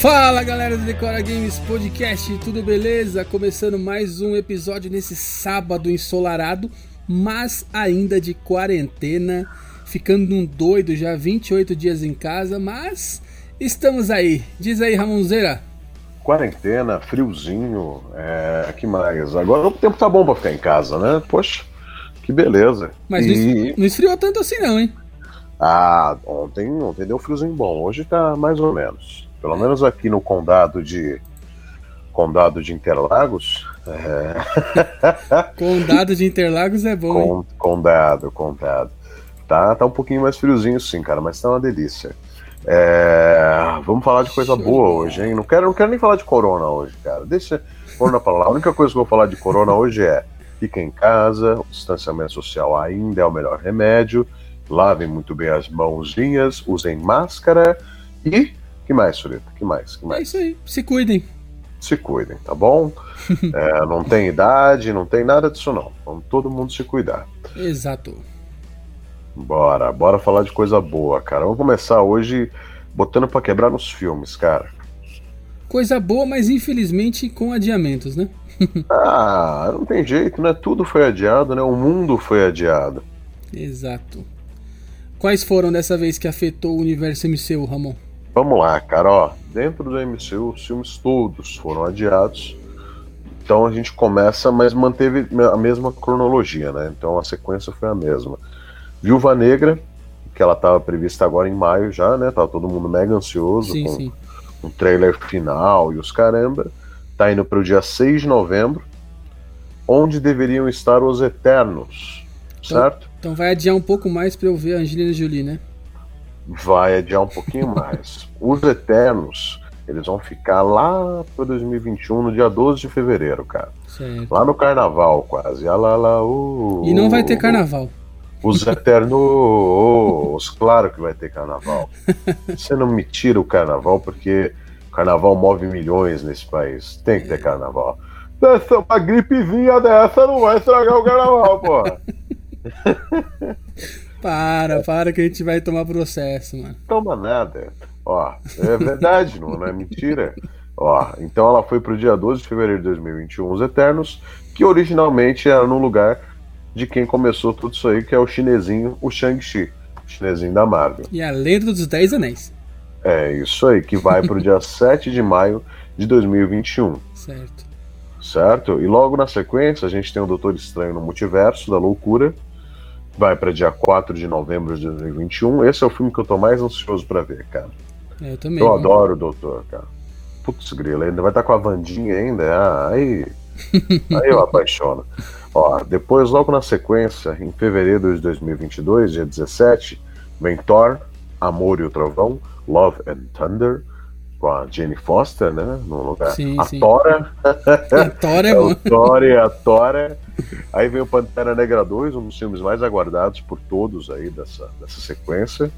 Fala galera do Decora Games Podcast, tudo beleza? Começando mais um episódio nesse sábado ensolarado, mas ainda de quarentena, ficando um doido já 28 dias em casa, mas estamos aí. Diz aí, Ramonzeira. Quarentena, friozinho, é, que mais? Agora o tempo tá bom pra ficar em casa, né? Poxa, que beleza. Mas E- não esfriou tanto assim não, hein? Ah, ontem, ontem deu friozinho bom, hoje tá mais ou menos. Pelo menos aqui no condado de. Condado de Interlagos. É, Condado de Interlagos é bom, con- condado, condado. Tá, tá um pouquinho mais friozinho sim, cara, mas tá uma delícia. É, vamos falar de coisa Show boa hoje, hein? Não quero, não quero nem falar de corona hoje, cara. Deixa corona pra lá. A única coisa que eu vou falar de corona hoje é fica em casa, o distanciamento social ainda é o melhor remédio. Lavem muito bem as mãozinhas, usem máscara e. que mais, Surita? que mais? que É mais? isso aí, se cuidem. Se cuidem, tá bom? É, não tem idade, não tem nada disso não. Vamos todo mundo se cuidar. Exato. Bora, bora falar de coisa boa, cara. Vamos começar hoje botando pra quebrar nos filmes, cara. Coisa boa, mas infelizmente com adiamentos, né? Ah, não tem jeito, né? Tudo foi adiado, né? O mundo foi adiado. Exato. Quais foram dessa vez que afetou o universo MCU, Ramon? Vamos lá, cara, ó. Dentro do MCU, os filmes todos foram adiados. Então a gente começa, mas manteve a mesma cronologia, né? Então a sequência foi a mesma. Viúva Negra, que ela estava prevista agora em maio já, né? Tava todo mundo mega ansioso Sim, com sim. um trailer final e os caramba. Tá indo pro dia 6 de novembro, onde deveriam estar os Eternos, certo? Então vai adiar um pouco mais pra eu ver a Angelina Jolie, né? Vai adiar um pouquinho mais. Os Eternos, eles vão ficar lá para 2021, no dia 12 de fevereiro, cara. Certo. Lá no carnaval, quase. Ah, lá, lá, uh, E não vai ter carnaval. Os Eternos, claro que vai ter carnaval. Você não me tira o carnaval, porque carnaval move milhões nesse país. Tem que ter carnaval. Dessa, uma gripezinha dessa não vai estragar o carnaval, porra. Para, para que a gente vai tomar processo, mano. Toma nada. Ó, é verdade, não, não é mentira. Ó, então ela foi pro dia 12 de fevereiro de 2021, Os Eternos, que originalmente era no lugar de quem começou tudo isso aí, que é o chinesinho, o Shang-Chi, o chinesinho da Marvel. E a lenda dos Dez Anéis. É isso aí, que vai pro dia 7 de maio de 2021, Certo. certo? E logo na sequência a gente tem o Doutor Estranho no Multiverso da Loucura, vai para dia 4 de novembro de 2021. Esse é o filme que eu tô mais ansioso para ver, cara. É, eu também. Eu mano. adoro o doutor, cara. Putz, grilo, ainda vai estar com a Vandinha ainda. Ah, aí. Aí eu apaixono. Ó, depois, logo na sequência, em fevereiro de 2022, dia 17, vem Thor, Amor e o Trovão, Love and Thunder, com a Jane Foster, né? No lugar. Sim, a sim. Tora. A Thor é É o bom. Thor e a Tora. Aí vem o Pantera Negra 2, um dos filmes mais aguardados por todos aí dessa, dessa sequência.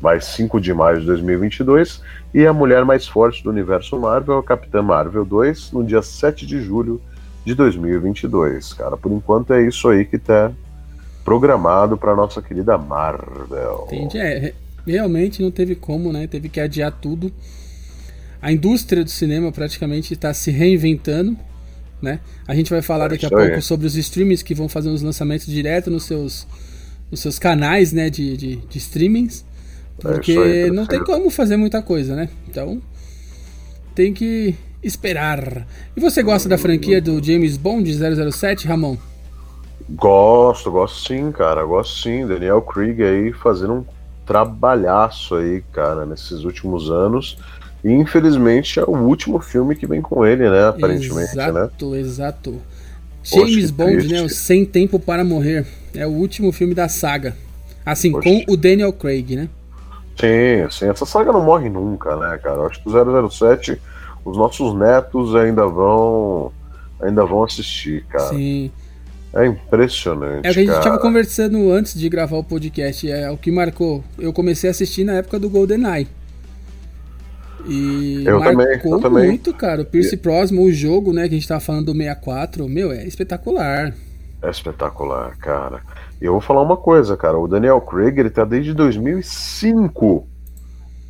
Vai 5 de maio de 2022. E a mulher mais forte do universo Marvel, a Capitã Marvel 2, no dia 7 de julho de 2022. Cara, por enquanto é isso aí que tá programado para nossa querida Marvel. Entendi. É, re- realmente não teve como, né? Teve que adiar tudo. A indústria do cinema praticamente está se reinventando, né? A gente vai falar É daqui a pouco sobre os streamings que vão fazer os lançamentos direto nos seus, nos seus canais, né? De, de, de streamings. É Porque não tem como fazer muita coisa, né? Então tem que esperar. E você gosta da franquia do James Bond 007, Ramon? Gosto, gosto sim, cara. Gosto sim. Daniel Craig aí fazendo um trabalhaço aí, cara, nesses últimos anos. E infelizmente é o último filme que vem com ele, né? Aparentemente, né? exato, exato. Poxa, James que Bond, triste. né? O Sem Tempo para Morrer. É o último filme da saga. Assim, Poxa. com o Daniel Craig, né? Sim, sim. Essa saga não morre nunca, né, cara? Eu acho que o 007, os nossos netos ainda vão. Ainda vão assistir, cara. Sim. É impressionante. É o que a gente cara. estava conversando antes de gravar o podcast. É o que marcou. Eu comecei a assistir na época do GoldenEye. E Eu marcou também, eu também. muito, cara. O Pierce Brosnan, o jogo, né, que a gente tava falando do 64, meu, é espetacular. É espetacular, cara. E eu vou falar uma coisa, cara. O Daniel Craig, ele tá desde 2005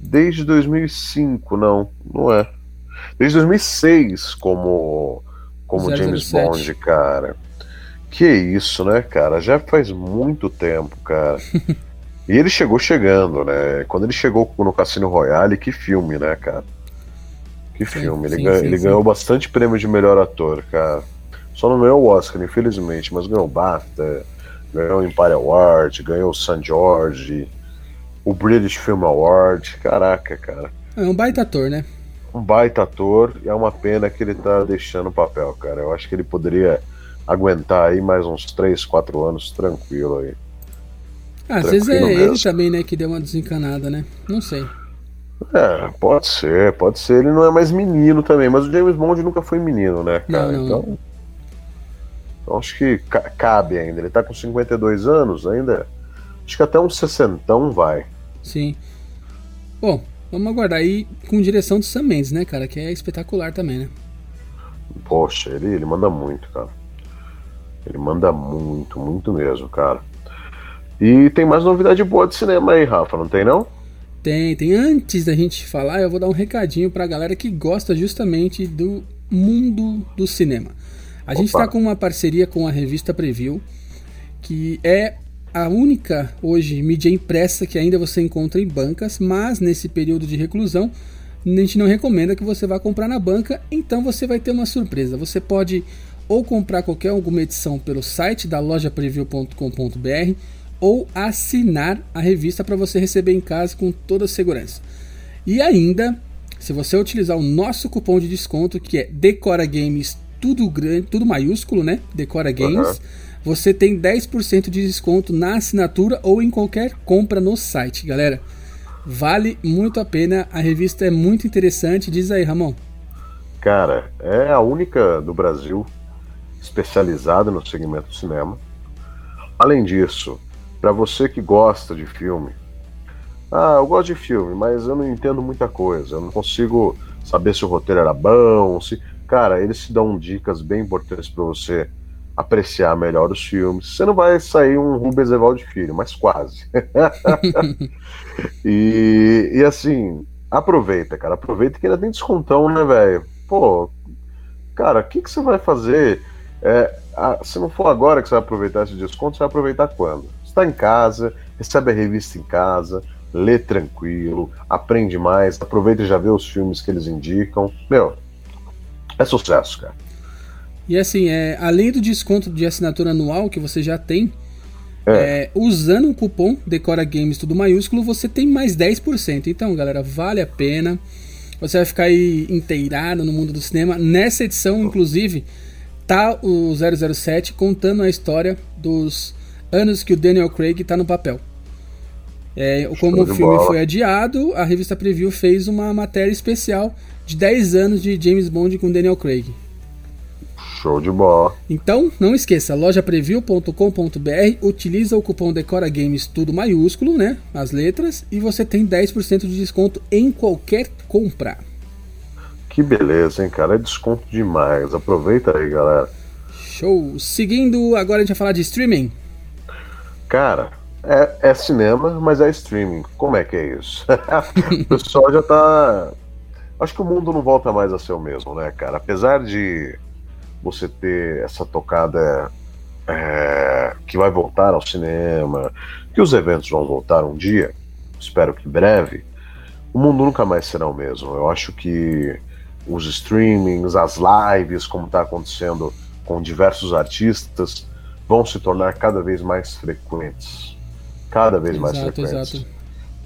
Desde 2005, não, não é. Desde 2006 como como 007. James Bond, cara. Que isso, né, cara? Já faz muito tempo, cara. e ele chegou chegando, né? Quando ele chegou no Cassino Royale, que filme, né, cara? Que sim, filme. Ele, sim, ganha, sim, ele ganhou bastante prêmio de melhor ator, cara. Só não ganhou o Oscar, infelizmente, mas ganhou o BAFTA, ganhou o Empire Award, ganhou o St. George, o British Film Award. Caraca, cara. É um baita ator, né? Um baita ator, e é uma pena que ele tá deixando o papel, cara. Eu acho que ele poderia aguentar aí mais uns 3, 4 anos tranquilo aí. Ah, às vezes é mesmo. ele também, né, que deu uma desencanada, né? Não sei. É, pode ser, pode ser. Ele não é mais menino também, mas o James Bond nunca foi menino, né, cara? Não, não. Então, então acho que cabe ainda. Ele tá com 52 anos ainda. Acho que até uns 60 vai. Sim. Bom, vamos aguardar aí com direção do Sam Mendes, né, cara? Que é espetacular também, né? Poxa, ele, ele manda muito, cara. Ele manda muito, muito mesmo, cara. E tem mais novidade boa de cinema aí, Rafa, não tem não? Tem, tem. Antes da gente falar, eu vou dar um recadinho pra galera que gosta justamente do mundo do cinema. A Opa. gente está com uma parceria com a revista Preview, que é a única hoje mídia impressa que ainda você encontra em bancas, mas nesse período de reclusão a gente não recomenda que você vá comprar na banca, então você vai ter uma surpresa. Você pode ou comprar qualquer alguma edição pelo site da lojapreview.com.br ou assinar a revista para você receber em casa com toda a segurança. E ainda, se você utilizar o nosso cupom de desconto que é Decora Games tudo grande, tudo maiúsculo, né? Decora Games, uhum. você tem 10% de desconto na assinatura ou em qualquer compra no site, galera. Vale muito a pena, a revista é muito interessante. Diz aí, Ramon. Cara, é a única do Brasil especializada no segmento do cinema. Além disso, para você que gosta de filme, ah, eu gosto de filme, mas eu não entendo muita coisa, eu não consigo saber se o roteiro era bom, se cara, eles te dão dicas bem importantes para você apreciar melhor os filmes. Você não vai sair um Rubens Evaldo Filho, mas quase. e, e assim, aproveita, cara, aproveita que ainda tem descontão, né, velho? Pô, cara, o que, que você vai fazer? É, se não for agora que você vai aproveitar esse desconto, você vai aproveitar quando? Está em casa, recebe a revista em casa, lê tranquilo, aprende mais, aproveita e já vê os filmes que eles indicam. Meu, é sucesso, cara. E assim, é, além do desconto de assinatura anual que você já tem, é. É, usando o cupom Decora Games tudo maiúsculo, você tem mais 10%. Então, galera, vale a pena. Você vai ficar aí inteirado no mundo do cinema. Nessa edição, inclusive, tá o 007 contando a história dos anos que o Daniel Craig está no papel. É, como o filme bola. foi adiado, a revista Preview fez uma matéria especial de 10 anos de James Bond com Daniel Craig. Show de bola. Então, não esqueça, lojapreview.com.br, utiliza o cupom Decora Games tudo maiúsculo, né? As letras, e você tem 10% de desconto em qualquer compra. Que beleza, hein, cara? É desconto demais. Aproveita aí, galera. Show. Seguindo, agora a gente vai falar de streaming. Cara, é, é cinema, mas é streaming. Como é que é isso? o pessoal já tá. Acho que o mundo não volta mais a ser o mesmo, né, cara? Apesar de você ter essa tocada é, que vai voltar ao cinema, que os eventos vão voltar um dia, espero que breve, o mundo nunca mais será o mesmo. Eu acho que os streamings, as lives, como está acontecendo com diversos artistas, vão se tornar cada vez mais frequentes. Cada vez exato, mais frequentes. Exato.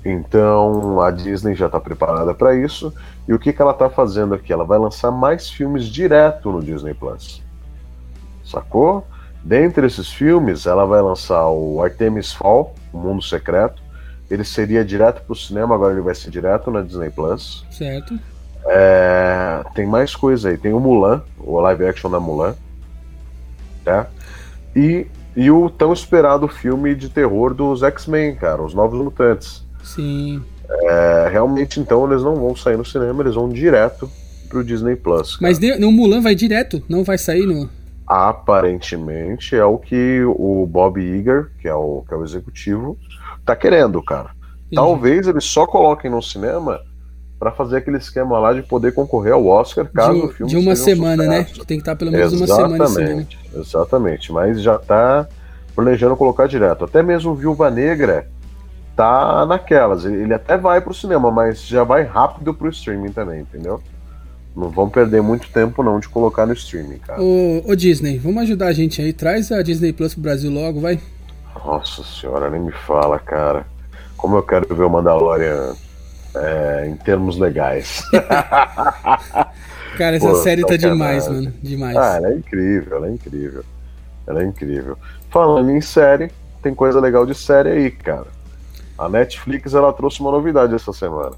Então a Disney já está preparada para isso. E o que, que ela está fazendo aqui? Ela vai lançar mais filmes direto no Disney Plus. Sacou? Dentre esses filmes, ela vai lançar o Artemis Fall, O Mundo Secreto. Ele seria direto para o cinema, agora ele vai ser direto na Disney Plus. Certo. É, tem mais coisa aí. Tem o Mulan, o live action da Mulan. Tá? E, e o tão esperado filme de terror dos X-Men, cara, Os Novos Mutantes. Sim. É, realmente, então, eles não vão sair no cinema, eles vão direto pro Disney Plus. Mas no Mulan vai direto? Não vai sair no. Aparentemente é o que o Bob Iger, que é o, que é o executivo, tá querendo, cara. Talvez eles só coloquem no cinema para fazer aquele esquema lá de poder concorrer ao Oscar caso de, o filme de uma seja um semana, né? Tem que estar pelo menos uma semana em cinema. Exatamente, mas já tá planejando colocar direto. Até mesmo Viúva Negra tá naquelas. Ele até vai pro cinema, mas já vai rápido pro streaming também, entendeu? Não vão perder muito tempo não de colocar no streaming, cara. Ô, ô Disney, vamos ajudar a gente aí. Traz a Disney Plus pro Brasil logo, vai. Nossa senhora, nem me fala, cara. Como eu quero ver o Mandalorian é, em termos legais. Cara, essa Pô, série tá sacanagem. demais, mano. Demais. Ah, ela é incrível, ela é incrível. Ela é incrível. Falando em série, tem coisa legal de série aí, cara. A Netflix ela trouxe uma novidade essa semana.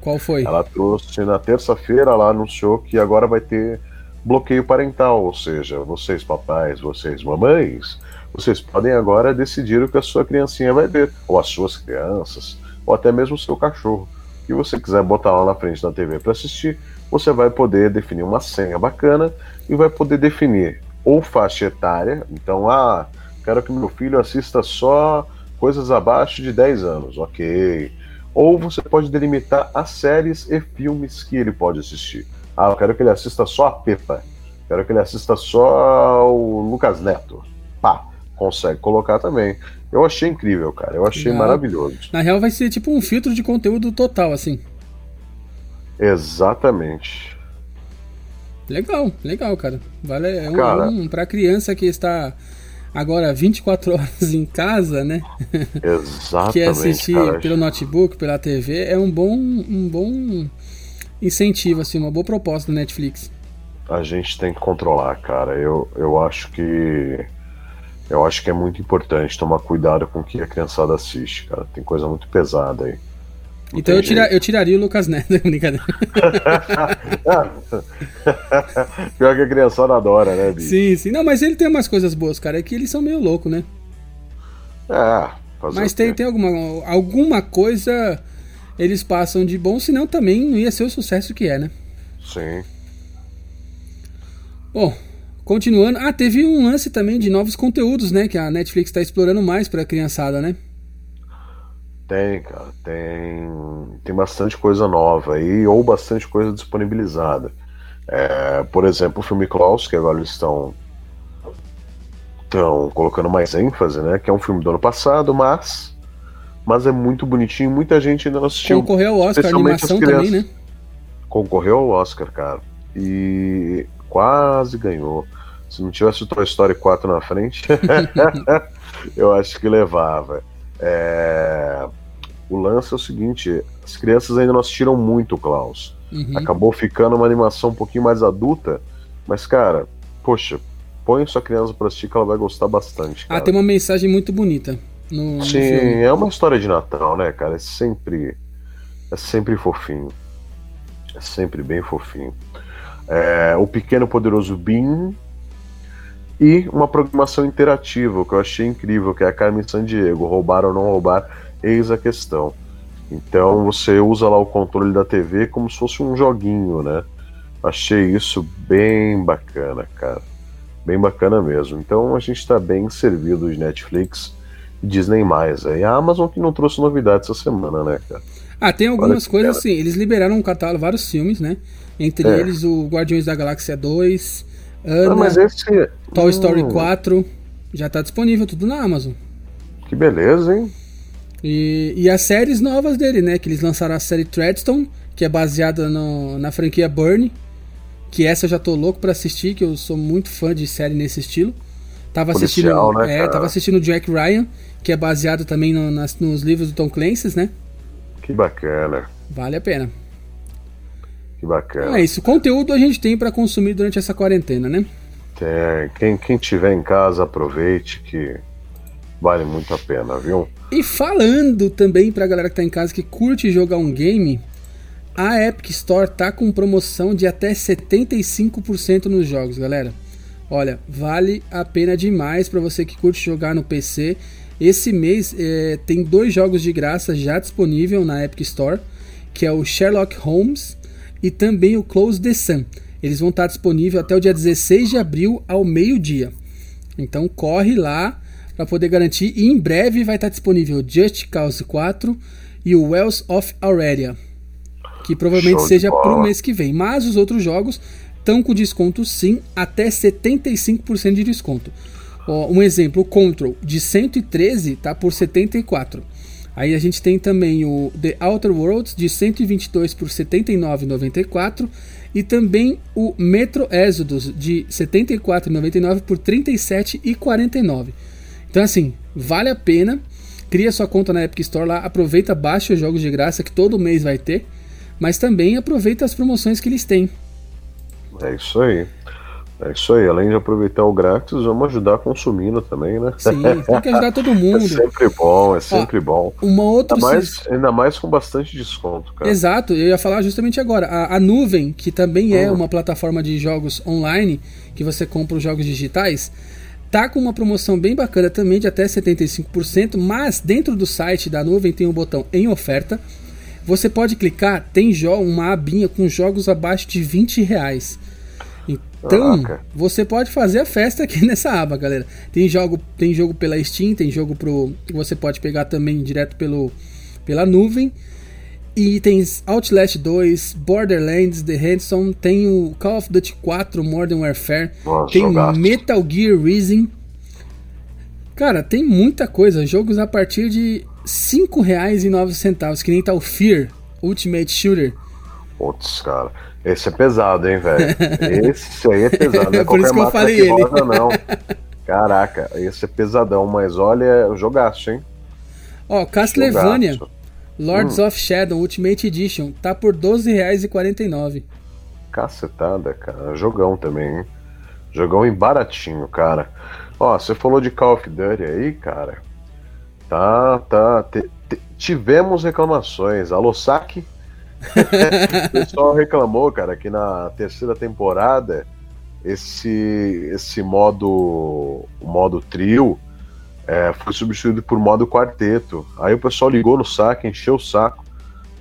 Qual foi? Ela trouxe na terça-feira, ela anunciou que agora vai ter bloqueio parental, ou seja, vocês papais, vocês mamães, vocês podem agora decidir o que a sua criancinha vai ver, ou as suas crianças, ou até mesmo o seu cachorro. E você quiser botar lá na frente da TV para assistir, você vai poder definir uma senha bacana e vai poder definir ou faixa etária, então, ah, quero que meu filho assista só coisas abaixo de 10 anos, ok. Ou você pode delimitar as séries e filmes que ele pode assistir. Ah, eu quero que ele assista só a Pepa. Quero que ele assista só o Lucas Neto. Pá, consegue colocar também. Eu achei incrível, cara. Eu achei Legal. maravilhoso. Na real vai ser tipo um filtro de conteúdo total, assim. Exatamente. Legal, legal, cara. Vale é um, Cara. um para criança que está agora 24 horas em casa, né? Exatamente. que assistir cara. pelo notebook, pela TV, é um bom um bom incentivo assim, uma boa proposta do Netflix. A gente tem que controlar, cara. Eu, eu acho que. Eu acho que é muito importante tomar cuidado com o que a criançada assiste, cara. Tem coisa muito pesada aí. Não Então eu, tira, eu tiraria o Lucas Neto, brincadeira. Pior que a criançada adora, né, bicho? Sim, sim. Não, mas ele tem umas coisas boas, cara. É que eles são meio loucos, né? É, fazer Mas tem, tem alguma, alguma coisa eles passam de bom, senão também não ia ser o sucesso que é, né? Sim. Bom, continuando. Ah, teve um lance também de novos conteúdos, né? Que a Netflix está explorando mais pra criançada, né? Tem, cara, tem, tem bastante coisa nova aí, ou bastante coisa disponibilizada. É, por exemplo, o filme Klaus, que agora eles estão estão colocando mais ênfase, né? Que é um filme do ano passado, mas mas é muito bonitinho, muita gente ainda não assistiu. Concorreu ao Oscar, especialmente animação também, né? Concorreu ao Oscar, cara, e quase ganhou. Se não tivesse o Toy Story 4 na frente, eu acho que levava. É, O lance é o seguinte: as crianças ainda não assistiram muito o Klaus. Uhum. Acabou ficando uma animação um pouquinho mais adulta, mas, cara, poxa, põe sua criança pra assistir que ela vai gostar bastante. Ah, Cara. tem uma mensagem muito bonita no, no Sim, filme. é uma história de Natal, né, cara? É sempre. É sempre fofinho. É sempre bem fofinho. É, o Pequeno Poderoso Bean e uma programação interativa, o que eu achei incrível, que é a Carmen Sandiego. Roubar ou não roubar, eis a questão. Então você usa lá o controle da TV como se fosse um joguinho, né? Achei isso bem bacana, cara. Bem bacana mesmo. Então a gente tá bem servido de Netflix e Disney mais. Aí a Amazon que não trouxe novidade essa semana, né, cara? Ah, tem algumas coisas assim. Eles liberaram um catálogo, vários filmes, né? Entre É. eles o Guardiões da Galáxia 2, Ana, Ah, mas esse. Toy Story Hum, 4. Já tá disponível tudo na Amazon. Que beleza, hein? E, e as séries novas dele, né? Que eles lançaram a série Treadstone, que é baseada no- na franquia Burn. Que essa eu já tô louco pra assistir, que eu sou muito fã de série nesse estilo. Tava Policial, assistindo, né, é, cara? tava assistindo Jack Ryan, que é baseado também no- nas- nos livros do Tom Clancy, né? Que bacana. Vale a pena. Que bacana. Então é isso. Conteúdo a gente tem pra consumir durante essa quarentena, né? Tem. Quem, quem tiver em casa, aproveite que vale muito a pena, viu? E falando também pra galera que tá em casa que curte jogar um game, a Epic Store tá com promoção de até 75% nos jogos, galera. Olha, vale a pena demais pra você que curte jogar no PC. Esse mês eh, tem dois jogos de graça já disponível na Epic Store, que é o Sherlock Holmes e também o Close the Sun. Eles vão estar disponíveis até o dia 16 de abril ao meio-dia. Então corre lá para poder garantir. E em breve vai estar disponível Just Cause 4 e o Wells of Aurelia, que provavelmente Show seja para o mês que vem. Mas os outros jogos estão com desconto sim, até 75% de desconto. Ó, um exemplo, o Control de 113 tá por 74. Aí a gente tem também o The Outer Worlds de 122 por 79,94 e também o Metro Exodus de 74,99 por 37,49. Então assim, vale a pena. Cria sua conta na Epic Store lá, aproveita, baixa os jogos de graça que todo mês vai ter, mas também aproveita as promoções que eles têm. É isso aí. É isso aí, além de aproveitar o grátis, vamos ajudar consumindo também, né? Sim, tem que ajudar todo mundo. É sempre bom, é sempre Ó, bom. Uma outra. Ainda mais, ainda mais com bastante desconto, cara. Exato, eu ia falar justamente agora. A, a Nuvem, que também é uhum. uma plataforma de jogos online, que você compra os jogos digitais, tá com uma promoção bem bacana também de até 75%, mas dentro do site da Nuvem tem um botão em oferta. Você pode clicar, tem uma abinha com jogos abaixo de 20 reais. Então, Caraca. você pode fazer a festa aqui nessa aba, galera. Tem jogo, tem jogo pela Steam, tem jogo pro você pode pegar também direto pelo pela nuvem. E tem Outlast 2, Borderlands, The Handsome, tem o Call of Duty 4 Modern Warfare, Nossa, tem jogaço. Metal Gear Rising. Cara, tem muita coisa, jogos a partir de R$ 5,09, que nem tá o Fear Ultimate Shooter. Putz, cara. Esse é pesado, hein, velho? Esse aí é pesado. Não é Por isso que eu falei ele. Roda, não. Caraca, esse é pesadão, mas olha, jogaço, hein? Ó, Castlevania, Lords hum. of Shadow Ultimate Edition, tá por R$12,49. Cacetada, cara. Jogão também, hein? Jogão em baratinho, cara. Ó, você falou de Call of Duty aí, cara. Tá, tá. tivemos reclamações. Alô, saque o pessoal reclamou, cara, que na terceira temporada esse esse modo modo trio é, foi substituído por modo quarteto. Aí o pessoal ligou no saco, encheu o saco,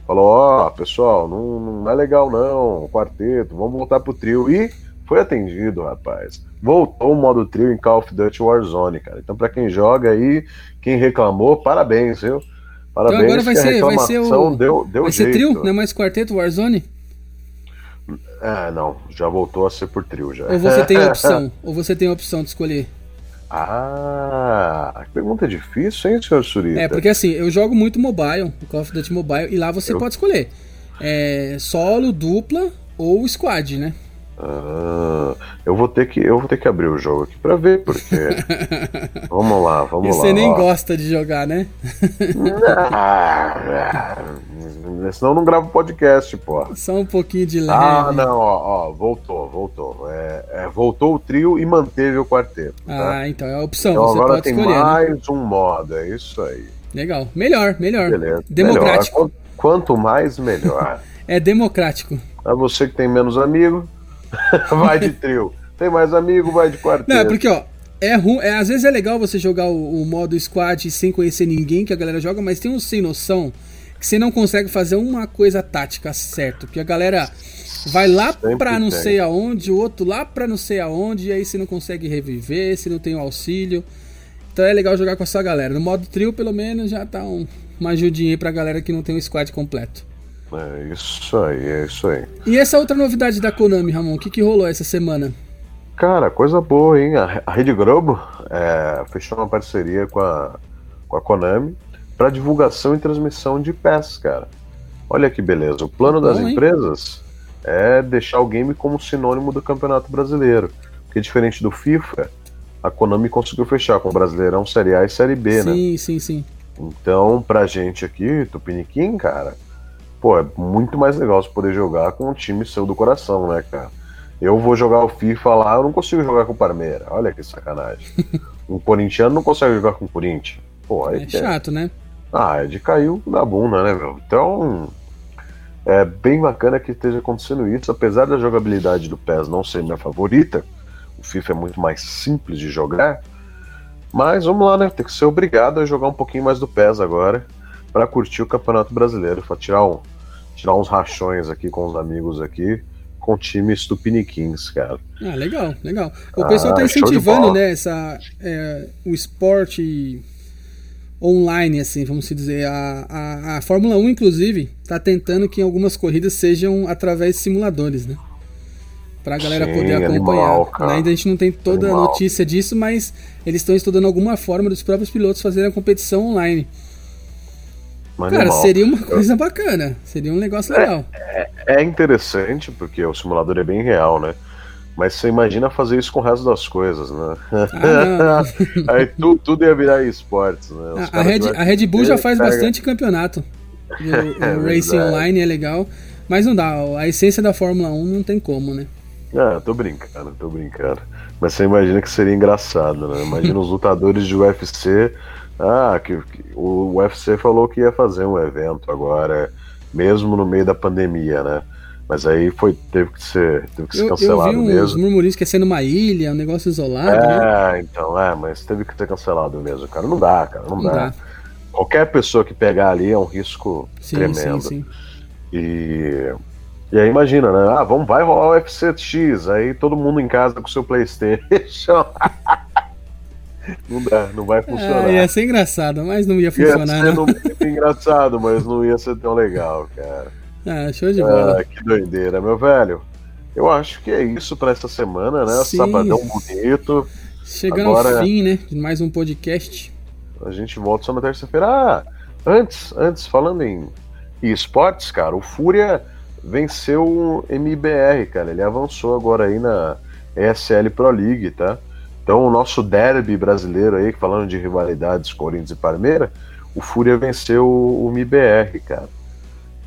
falou: ó, oh, pessoal, não, não é legal não, quarteto, vamos voltar pro trio. E foi atendido, rapaz. Voltou o modo trio em Call of Duty Warzone, cara. Então, para quem joga aí, quem reclamou, parabéns, viu? Parabéns, então agora vai ser, vai ser o. Deu, deu vai jeito. ser trio, não é mais quarteto Warzone? É, não, já voltou a ser por trio já. Ou você tem opção? ou você tem a opção de escolher? Ah, que pergunta difícil, hein, senhor Surita? É, porque assim, eu jogo muito mobile, Call of Duty Mobile, e lá você eu... pode escolher é, solo, dupla ou squad, né? Ah, eu vou ter que eu vou ter que abrir o jogo aqui para ver porque vamos lá vamos e lá você nem ó. gosta de jogar né não, senão não gravo podcast pô só um pouquinho de leve ah não ó, ó voltou voltou é, é, voltou o trio e manteve o quarteto tá? ah então é a opção então, você agora pode tem escolher, né? mais né? um modo é isso aí legal melhor melhor Beleza. democrático melhor. quanto mais melhor é democrático a você que tem menos amigo vai de trio. Tem mais amigo, vai de quarteto. Não, é porque, ó, é ruim. É, às vezes é legal você jogar o, o, modo squad sem conhecer ninguém que a galera joga, mas tem uns sem noção que você não consegue fazer uma coisa tática certo. Porque a galera vai lá Sempre pra não tem. sei aonde, o outro lá pra não sei aonde, e aí você não consegue reviver, você não tem o auxílio. Então é legal jogar com essa galera. No modo trio, pelo menos, já tá um, uma ajudinha aí pra galera que não tem o squad completo. É isso aí, é isso aí. E essa outra novidade da Konami, Ramon, o que, que rolou essa semana? Cara, coisa boa, hein? A Rede Globo é, fechou uma parceria com a, com a Konami para divulgação e transmissão de PES, cara. Olha que beleza. O plano das bom, empresas é deixar o game como sinônimo do Campeonato Brasileiro. Porque diferente do FIFA, a Konami conseguiu fechar com o Brasileirão Série A e Série B, sim, né? Sim, sim, sim. Então, pra gente aqui, Tupiniquim, cara, pô, é muito mais legal você poder jogar com um time seu do coração, né, cara? Eu vou jogar o FIFA lá, eu não consigo jogar com o Parmeira. Olha que sacanagem. um corintiano não consegue jogar com o Corinthians. Pô, aí é, é chato, né? Ah, é de caiu da bunda, né, meu? Então, é bem bacana que esteja acontecendo isso, apesar da jogabilidade do PES não ser minha favorita. O FIFA é muito mais simples de jogar. Mas vamos lá, né? Tem que ser obrigado a jogar um pouquinho mais do PES agora para curtir o Campeonato Brasileiro, para tirar um, tirar uns rachões aqui com os amigos aqui, com o time Stupiniquins, cara. Ah, legal, legal. O pessoal está ah, incentivando, né, essa, é, o esporte online, assim, vamos dizer. A, a, a Fórmula 1, inclusive, está tentando que algumas corridas sejam através de simuladores, né? Pra galera Sim, poder acompanhar. Animal, Ainda a gente não tem toda animal. a notícia disso, mas eles estão estudando alguma forma dos próprios pilotos fazerem a competição online. Cara, seria uma coisa bacana. Seria um negócio legal. É, é, interessante, porque o simulador é bem real, né? Mas você imagina fazer isso com o resto das coisas, né? Ah, Aí tu, tudo ia virar esportes, né? A, a, Red, a Red Bull já faz bastante campeonato. O, o é Racing Online é legal. Mas não dá, a essência da Fórmula 1 não tem como, né? Ah, tô brincando, tô brincando. Mas você imagina que seria engraçado, né? Imagina os lutadores de UFC ah, que, que, o UFC falou que ia fazer um evento agora, mesmo no meio da pandemia, né? Mas aí foi, teve que ser, teve que ser eu, cancelado eu vi mesmo. murmurinhos que ia ser numa ilha, um negócio isolado. É, né? então, é, mas teve que ser cancelado mesmo, cara. Não dá, cara, não, não dá. dá. Qualquer pessoa que pegar ali é um risco sim, tremendo. Sim, sim. E, e aí imagina, né? Ah, vamos, vai rolar o UFC X, aí todo mundo em casa com seu Playstation. Não dá, não vai funcionar. É, ia ser engraçado, mas não ia funcionar. Ia ser não. Não, engraçado, mas não ia ser tão legal, cara. Ah, show de bola. Ah, que doideira, meu velho. Eu acho que é isso para essa semana, né? Sim. Sabadão bonito. Chegando Agora, ao fim, né? De mais um podcast. A gente volta só na terça-feira. Ah, antes, antes, falando em esportes, cara, o Fúria venceu o MBR, cara. Ele avançou agora aí na ESL Pro League, tá? Então, o nosso derby brasileiro aí, falando de rivalidades Corinthians e Palmeiras, o Fúria venceu o MIBR, cara.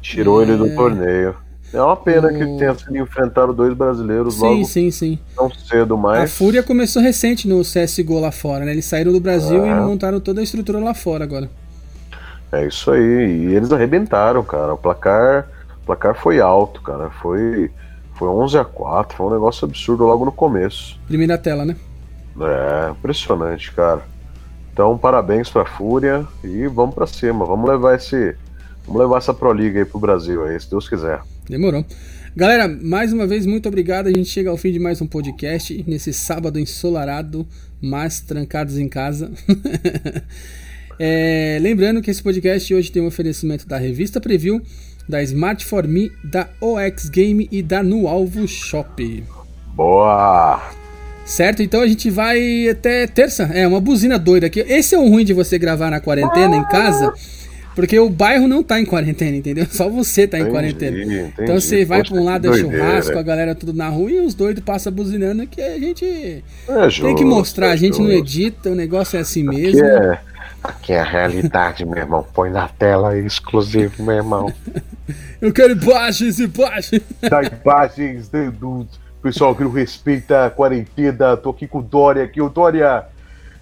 Tirou é... ele do é. torneio. É uma pena o... que tenha sido enfrentado dois brasileiros sim, logo sim, sim. tão cedo mais. A Fúria começou recente no CSGO lá fora, né? Eles saíram do Brasil é. e montaram toda a estrutura lá fora agora. É isso aí. E eles arrebentaram, cara. O placar, o placar foi alto, cara. Foi, foi 11 a 4 Foi um negócio absurdo logo no começo. Primeira tela, né? É, impressionante, cara. Então, parabéns pra Fúria e vamos para cima. Vamos levar esse. Vamos levar essa Pro Liga aí pro Brasil aí, se Deus quiser. Demorou. Galera, mais uma vez, muito obrigado. A gente chega ao fim de mais um podcast nesse sábado ensolarado, mas trancados em casa. é, lembrando que esse podcast hoje tem um oferecimento da revista Preview, da Smart For Me, da OX Game e da No Alvo Shop. Boa! Certo? Então a gente vai até terça. É, uma buzina doida aqui. Esse é o ruim de você gravar na quarentena em casa. Porque o bairro não tá em quarentena, entendeu? Só você tá em entendi, quarentena. Entendi. Então você vai para um lado é churrasco, a galera tudo na rua e os doidos passam buzinando que a gente é justo, tem que mostrar. É a gente não edita, o negócio é assim mesmo. Aqui é, aqui é a realidade, meu irmão. Põe na tela exclusivo, meu irmão. Eu quero imagens, imagens. Dá imagens, dedos Pessoal que não respeita a quarentena, tô aqui com o Dória aqui, o Dória.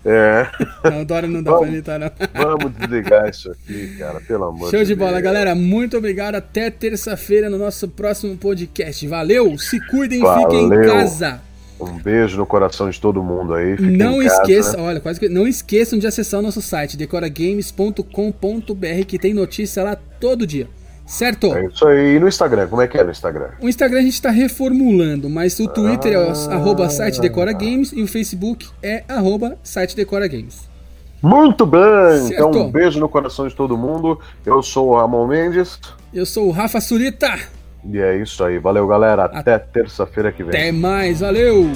É. Não, o Dória não dá vamos, pra editar, não. Vamos desligar isso aqui, cara, pelo amor Show de, de bola, galera. Muito obrigado. Até terça-feira no nosso próximo podcast. Valeu, se cuidem, Valeu. fiquem em casa. Um beijo no coração de todo mundo aí. não esqueçam, olha, quase que não esqueçam de acessar o nosso site decoragames.com.br que tem notícia lá todo dia. Certo? É isso aí. E no Instagram, como é que é no Instagram? O Instagram a gente está reformulando, mas o Twitter é ah, é arroba site Decora Games e o Facebook é arroba site Decora Games. Muito bem! Certo. Então um beijo no coração de todo mundo. Eu sou o Ramon Mendes. Eu sou o Rafa Surita. E é isso aí. Valeu, galera. Até terça-feira que vem. Até mais. Valeu!